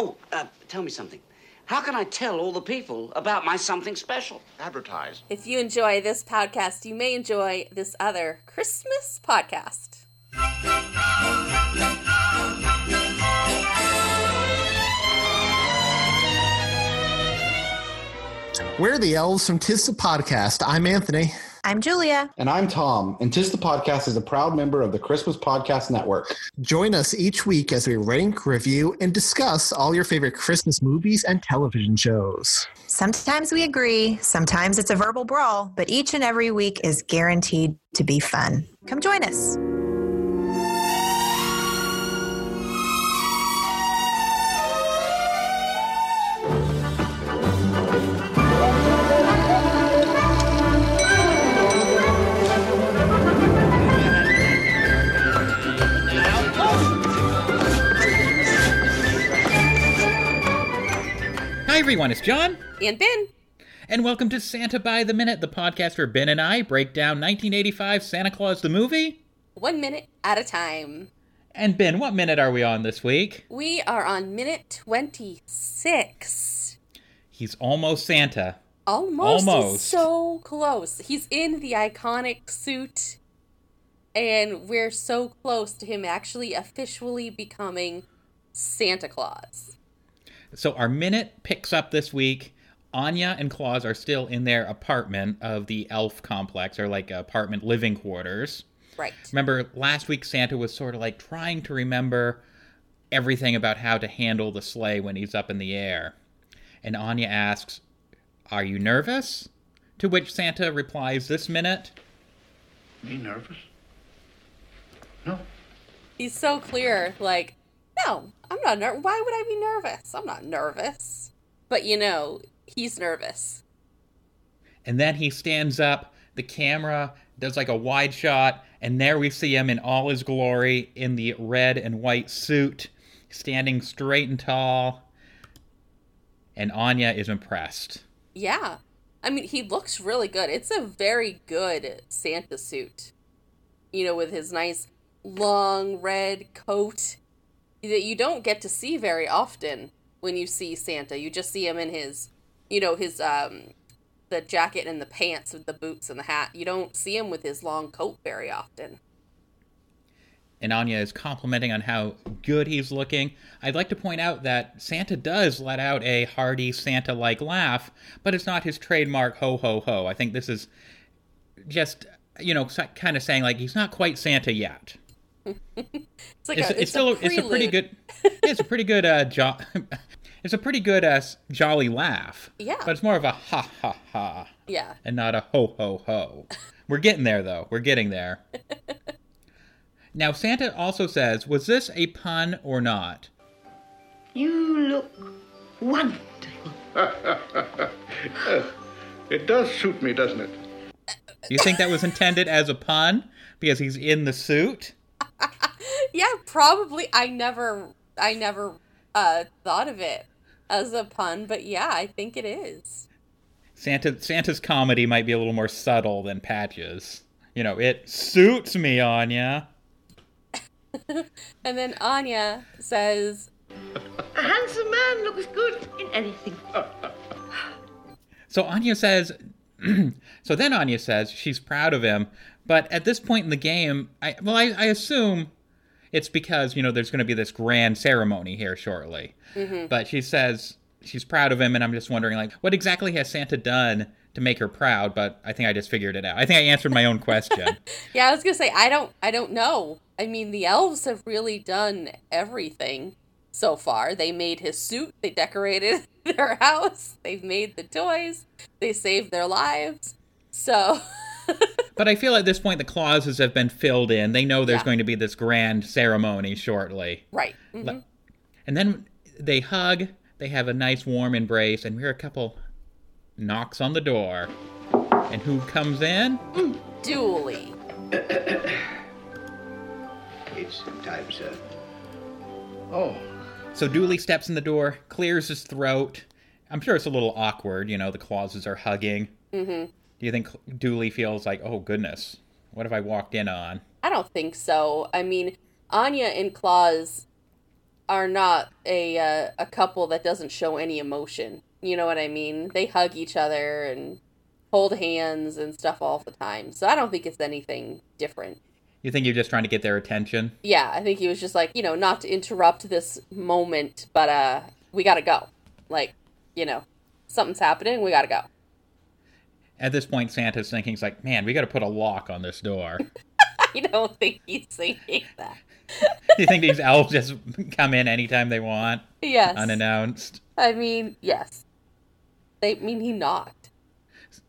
Oh, uh, tell me something. How can I tell all the people about my something special? Advertise. If you enjoy this podcast, you may enjoy this other Christmas podcast. We're the elves from Tis the Podcast. I'm Anthony. I'm Julia. And I'm Tom, and Tis the Podcast is a proud member of the Christmas Podcast Network. Join us each week as we rank, review, and discuss all your favorite Christmas movies and television shows. Sometimes we agree, sometimes it's a verbal brawl, but each and every week is guaranteed to be fun. Come join us. Hi, everyone. It's John. And Ben. And welcome to Santa by the Minute, the podcast where Ben and I break down 1985 Santa Claus the movie. One minute at a time. And Ben, what minute are we on this week? We are on minute 26. He's almost Santa. Almost. Almost. So close. He's in the iconic suit, and we're so close to him actually officially becoming Santa Claus. So our minute picks up this week. Anya and Claus are still in their apartment of the elf complex, or like apartment living quarters. Right. Remember, last week Santa was sort of like trying to remember everything about how to handle the sleigh when he's up in the air. And Anya asks, Are you nervous? To which Santa replies this minute, Me nervous? No. He's so clear, like, no, I'm not nervous. Why would I be nervous? I'm not nervous. But you know, he's nervous. And then he stands up, the camera does like a wide shot, and there we see him in all his glory in the red and white suit, standing straight and tall. And Anya is impressed. Yeah. I mean, he looks really good. It's a very good Santa suit. You know, with his nice long red coat that you don't get to see very often when you see Santa. You just see him in his, you know, his um the jacket and the pants with the boots and the hat. You don't see him with his long coat very often. and Anya is complimenting on how good he's looking. I'd like to point out that Santa does let out a hearty Santa like laugh, but it's not his trademark ho ho ho. I think this is just, you know, kind of saying like he's not quite Santa yet. It's like It's, a, it's, it's, still a it's a pretty good it's a pretty good uh jo- it's a pretty good uh jolly laugh. Yeah. But it's more of a ha ha ha Yeah. and not a ho ho ho. We're getting there though. We're getting there. now Santa also says, was this a pun or not? You look wonderful. It does suit me, doesn't it? Do you think that was intended as a pun because he's in the suit? Yeah, probably. I never, I never uh, thought of it as a pun, but yeah, I think it is. Santa Santa's comedy might be a little more subtle than Patches. You know, it suits me, Anya. And then Anya says, A handsome man looks good in anything. So Anya says, so then Anya says she's proud of him, but at this point in the game, I well, I, I assume it's because you know there's going to be this grand ceremony here shortly. Mm-hmm. But she says she's proud of him, and I'm just wondering like, what exactly has Santa done to make her proud? But I think I just figured it out. I think I answered my own question. "Yeah, I was gonna say I don't, I don't know. I mean, the elves have really done everything so far. They made his suit. They decorated their house. They've made the toys. They saved their lives. So, But I feel at this point the Clauses have been filled in. They know there's Yeah. going to be this grand ceremony shortly. right. Mhm. And then they hug, they have a nice warm embrace, and we hear a couple knocks on the door. And who comes in? Dooley. It's time, sir. Oh, So Dooley steps in the door, clears his throat. I'm sure it's a little awkward, you know, the Clauses are hugging. Mm-hmm. Do you think Dooley feels like, oh goodness, what have I walked in on? I don't think so. I mean, Anya and Claus are not a uh, a couple that doesn't show any emotion. You know what I mean? They hug each other and hold hands and stuff all the time. So I don't think it's anything different. You think you're just trying to get their attention? Yeah, I think he was just like, you know, not to interrupt this moment, but uh we got to go. Like, you know, something's happening, we got to go. At this point, Santa's thinking, he's like, man, we got to put a lock on this door. I don't think he's thinking that. you think these elves just come in anytime they want? Yes. Unannounced? I mean, yes. They I mean he knocked.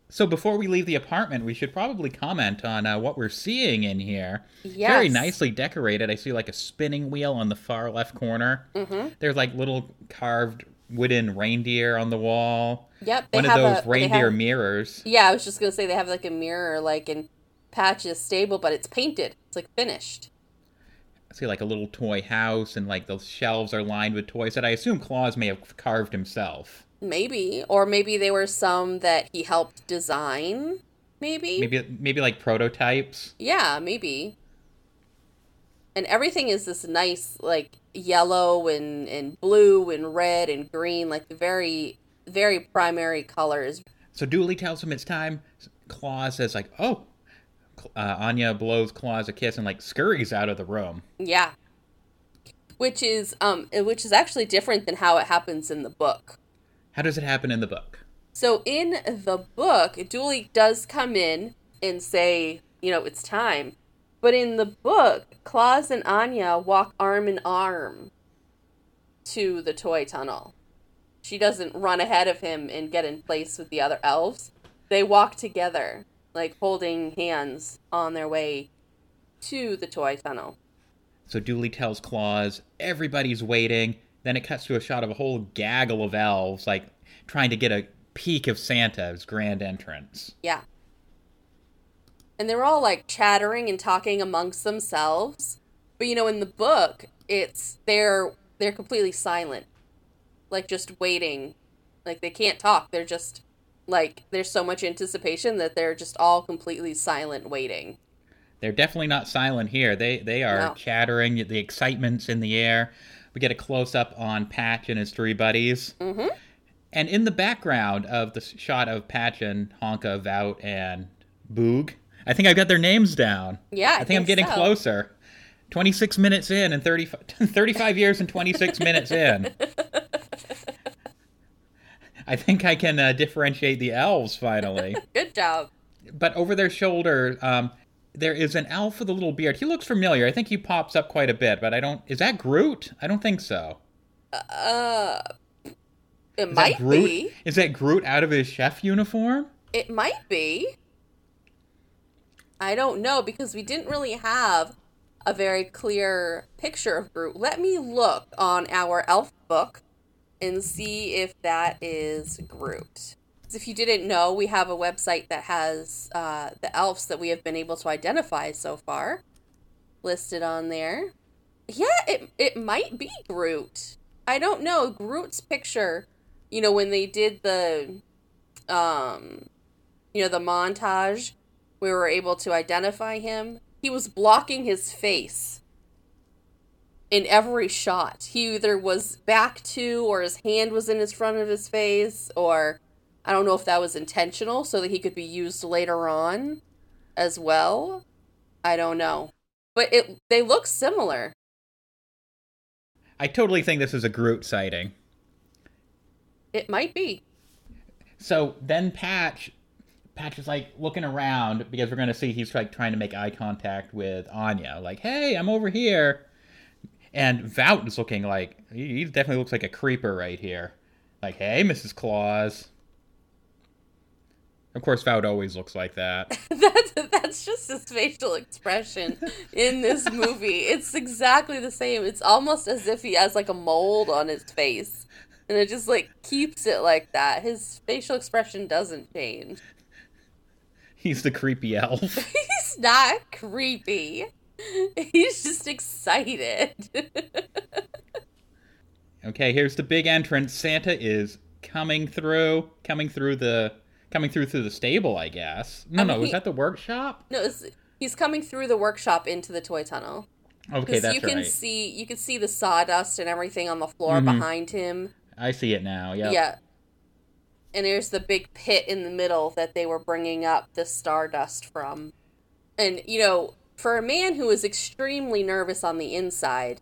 So before we leave the apartment, we should probably comment on uh, what we're seeing in here. Yes. Very nicely decorated. I see like a spinning wheel on the far left corner. Mm-hmm. There's like little carved wooden reindeer on the wall. Yep, they One of those a- reindeer have- mirrors. Yeah, I was just gonna say they have like a mirror, like in Patch's stable, but it's painted. It's like finished. I see like a little toy house, and like the shelves are lined with toys that I assume Claus may have carved himself. Maybe, or maybe they were some that he helped design. Maybe. Maybe maybe like prototypes. Yeah, maybe. And everything is this nice, like yellow and and blue and red and green, like the very very primary colors. So Dooley tells him it's time. Claus says like, "Oh." Uh, Anya blows Claus a kiss and like scurries out of the room. Yeah. Which is um which is actually different than how it happens in the book. How does it happen in the book? So in the book, Dooley does come in and say, you know, it's time. But in the book, Claus and Anya walk arm in arm to the toy tunnel. She doesn't run ahead of him and get in place with the other elves. They walk together, like holding hands on their way to the toy tunnel. So Dooley tells Claus everybody's waiting. Then it cuts to a shot of a whole gaggle of elves, like trying to get a peek of Santa's grand entrance. Yeah. And they're all like chattering and talking amongst themselves. But you know, in the book, it's they're they're completely silent. Like just waiting. Like they can't talk. They're just like there's so much anticipation that they're just all completely silent waiting. They're definitely not silent here. They they are No. chattering. The excitement's in the air. We get a close up on Patch and his three buddies. Mm-hmm. And in the background of the shot of Patch and Honka, Vout, and Boog, I think I've got their names down. Yeah, I I think I'm getting so. closer. 26 minutes in and 35, 35 years and 26 minutes in. I think I can uh, differentiate the elves finally. Good job. but over their shoulder, um, there is an elf with a little beard. He looks familiar. I think he pops up quite a bit, but I don't. Is that Groot? I don't think so. Uh it Is might Groot? be. Is that Groot out of his chef uniform? It might be. I don't know because we didn't really have a very clear picture of Groot. Let me look on our elf book and see if that is Groot. If you didn't know, we have a website that has uh, the elves that we have been able to identify so far listed on there. Yeah, it it might be Groot. I don't know. Groot's picture, you know, when they did the um you know the montage we were able to identify him. He was blocking his face in every shot. He either was back to or his hand was in his front of his face or i don't know if that was intentional so that he could be used later on as well. I don't know. But it they look similar. I totally think this is a Groot sighting. it might be. So then Patch, Patch is like looking around because we're gonna see he's like trying to make eye contact with Anya, like, "Hey, I'm over here," and Vout is looking like he definitely looks like a creeper right here, like, "Hey, Mrs. Claus." Of course, Vout always looks like that. that's that's just his facial expression in this movie. It's exactly the same. It's almost as if he has like a mold on his face. And it just like keeps it like that. His facial expression doesn't change. He's the creepy elf. He's not creepy. He's just excited. Okay, here's the big entrance. Santa is coming through, coming through the, coming through through the stable, I guess. No, I no, mean, is that the workshop? no, it's, he's coming through the workshop into the toy tunnel. Okay, that's you can right. see you can see the sawdust and everything on the floor Mhm. behind him. I see it now. Yeah. Yeah. And there's the big pit in the middle that they were bringing up the stardust from. And, you know, for a man who is extremely nervous on the inside,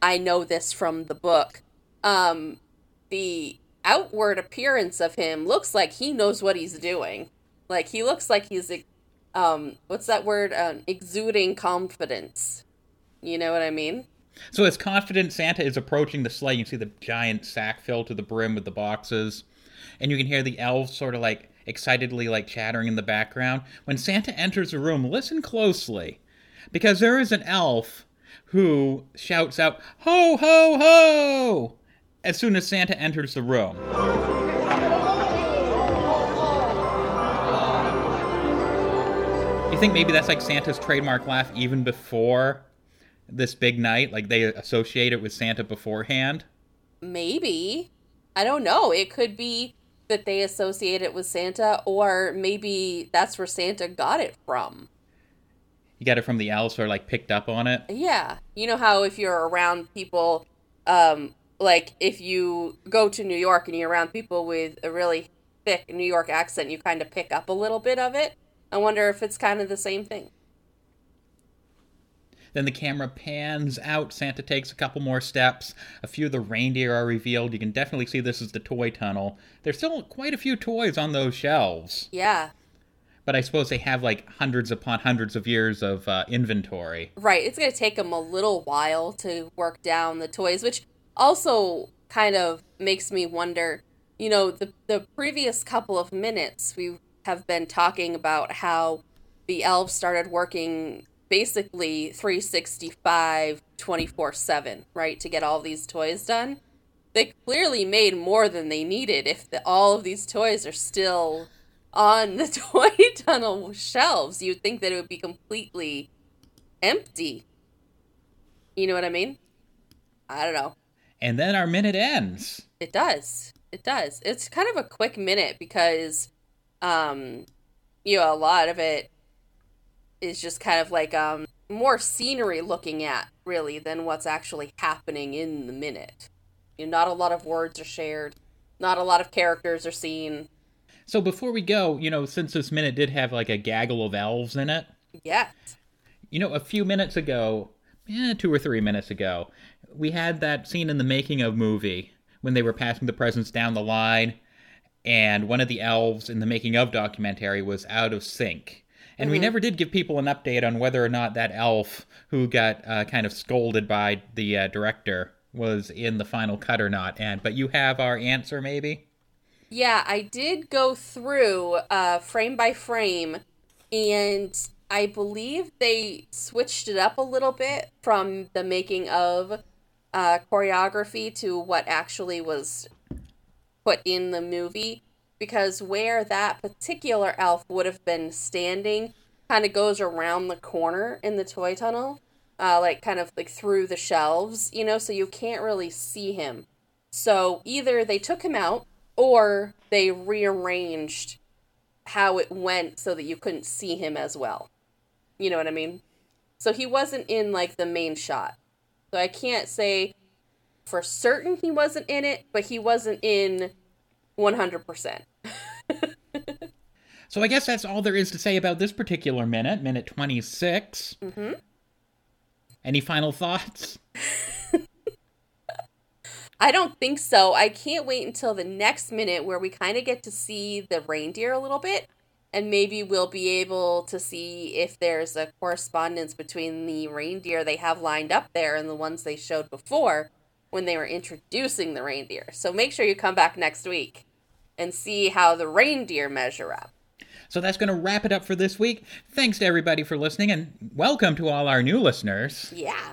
I know this from the book. Um, the outward appearance of him looks like he knows what he's doing. Like, he looks like he's, um, what's that word? Um, exuding confidence. You know what I mean? So as confident Santa is approaching the sleigh, you see the giant sack filled to the brim with the boxes, and you can hear the elves sort of like excitedly like chattering in the background. When Santa enters the room, listen closely, because there is an elf who shouts out "Ho ho ho!" as soon as Santa enters the room. You think maybe that's like Santa's trademark laugh even before this big night? Like they associate it with Santa beforehand? Maybe. I don't know. It could be that they associate it with Santa, or maybe that's where Santa got it from. You got it from the elves or like picked up on it? Yeah. You know how if you're around people, um, like if you go to New York and you're around people with a really thick New York accent, you kind of pick up a little bit of it. I wonder if it's kind of the same thing. Then the camera pans out. Santa takes a couple more steps. A few of the reindeer are revealed. You can definitely see this is the toy tunnel. There's still quite a few toys on those shelves, Yeah. but I suppose they have like hundreds upon hundreds of years of uh, inventory. Right. It's going to take them a little while to work down the toys, which also kind of makes me wonder. You know, the the previous couple of minutes we have been talking about how the elves started working basically 365 24/7, right, to get all these toys done. They clearly made more than they needed if the, all of these toys are still on the toy tunnel shelves. You'd think that it would be completely empty. You know what I mean? I don't know. And then our minute ends. It does. It does. It's kind of a quick minute because um you know, a lot of it is just kind of like um more scenery looking at really than what's actually happening in the minute. You know, not a lot of words are shared. Not a lot of characters are seen. So before we go, you know, since this minute did have like a gaggle of elves in it, Yet. You know, a few minutes ago, eh, two or three minutes ago, we had that scene in the making of movie when they were passing the presents down the line, and one of the elves in the making of documentary was out of sync. And we Mhm. never did give people an update on whether or not that elf who got uh, kind of scolded by the uh, director was in the final cut or not. And but you have our answer, maybe. Yeah, I did go through uh, frame by frame, and I believe they switched it up a little bit from the making of uh, choreography to what actually was put in the movie. Because where that particular elf would have been standing kind of goes around the corner in the toy tunnel, uh, like kind of like through the shelves, you know, so you can't really see him. So either they took him out or they rearranged how it went so that you couldn't see him as well. You know what I mean? So he wasn't in like the main shot. So I can't say for certain he wasn't in it, but he wasn't in 100%. So I guess that's all there is to say about this particular minute, minute 26. hmm Any final thoughts? I don't think so. I can't wait until the next minute where we kind of get to see the reindeer a little bit. And maybe we'll be able to see if there's a correspondence between the reindeer they have lined up there and the ones they showed before when they were introducing the reindeer. So make sure you come back next week and see how the reindeer measure up. So that's going to wrap it up for this week. Thanks to everybody for listening, and welcome to all our new listeners. Yeah.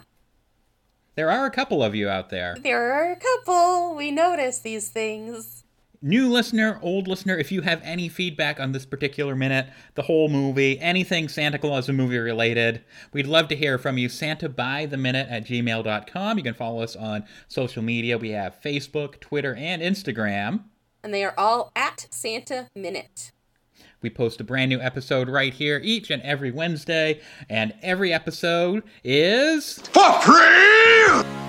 There are a couple of you out there. There are a couple. We notice these things. New listener, old listener, if you have any feedback on this particular minute, the whole movie, anything Santa Claus the movie related, we'd love to hear from you. Santa by the minute at gmail.com. You can follow us on social media. We have Facebook, Twitter, and Instagram. And they are all at Santa Minute. We post a brand new episode right here each and every Wednesday, and every episode is For free!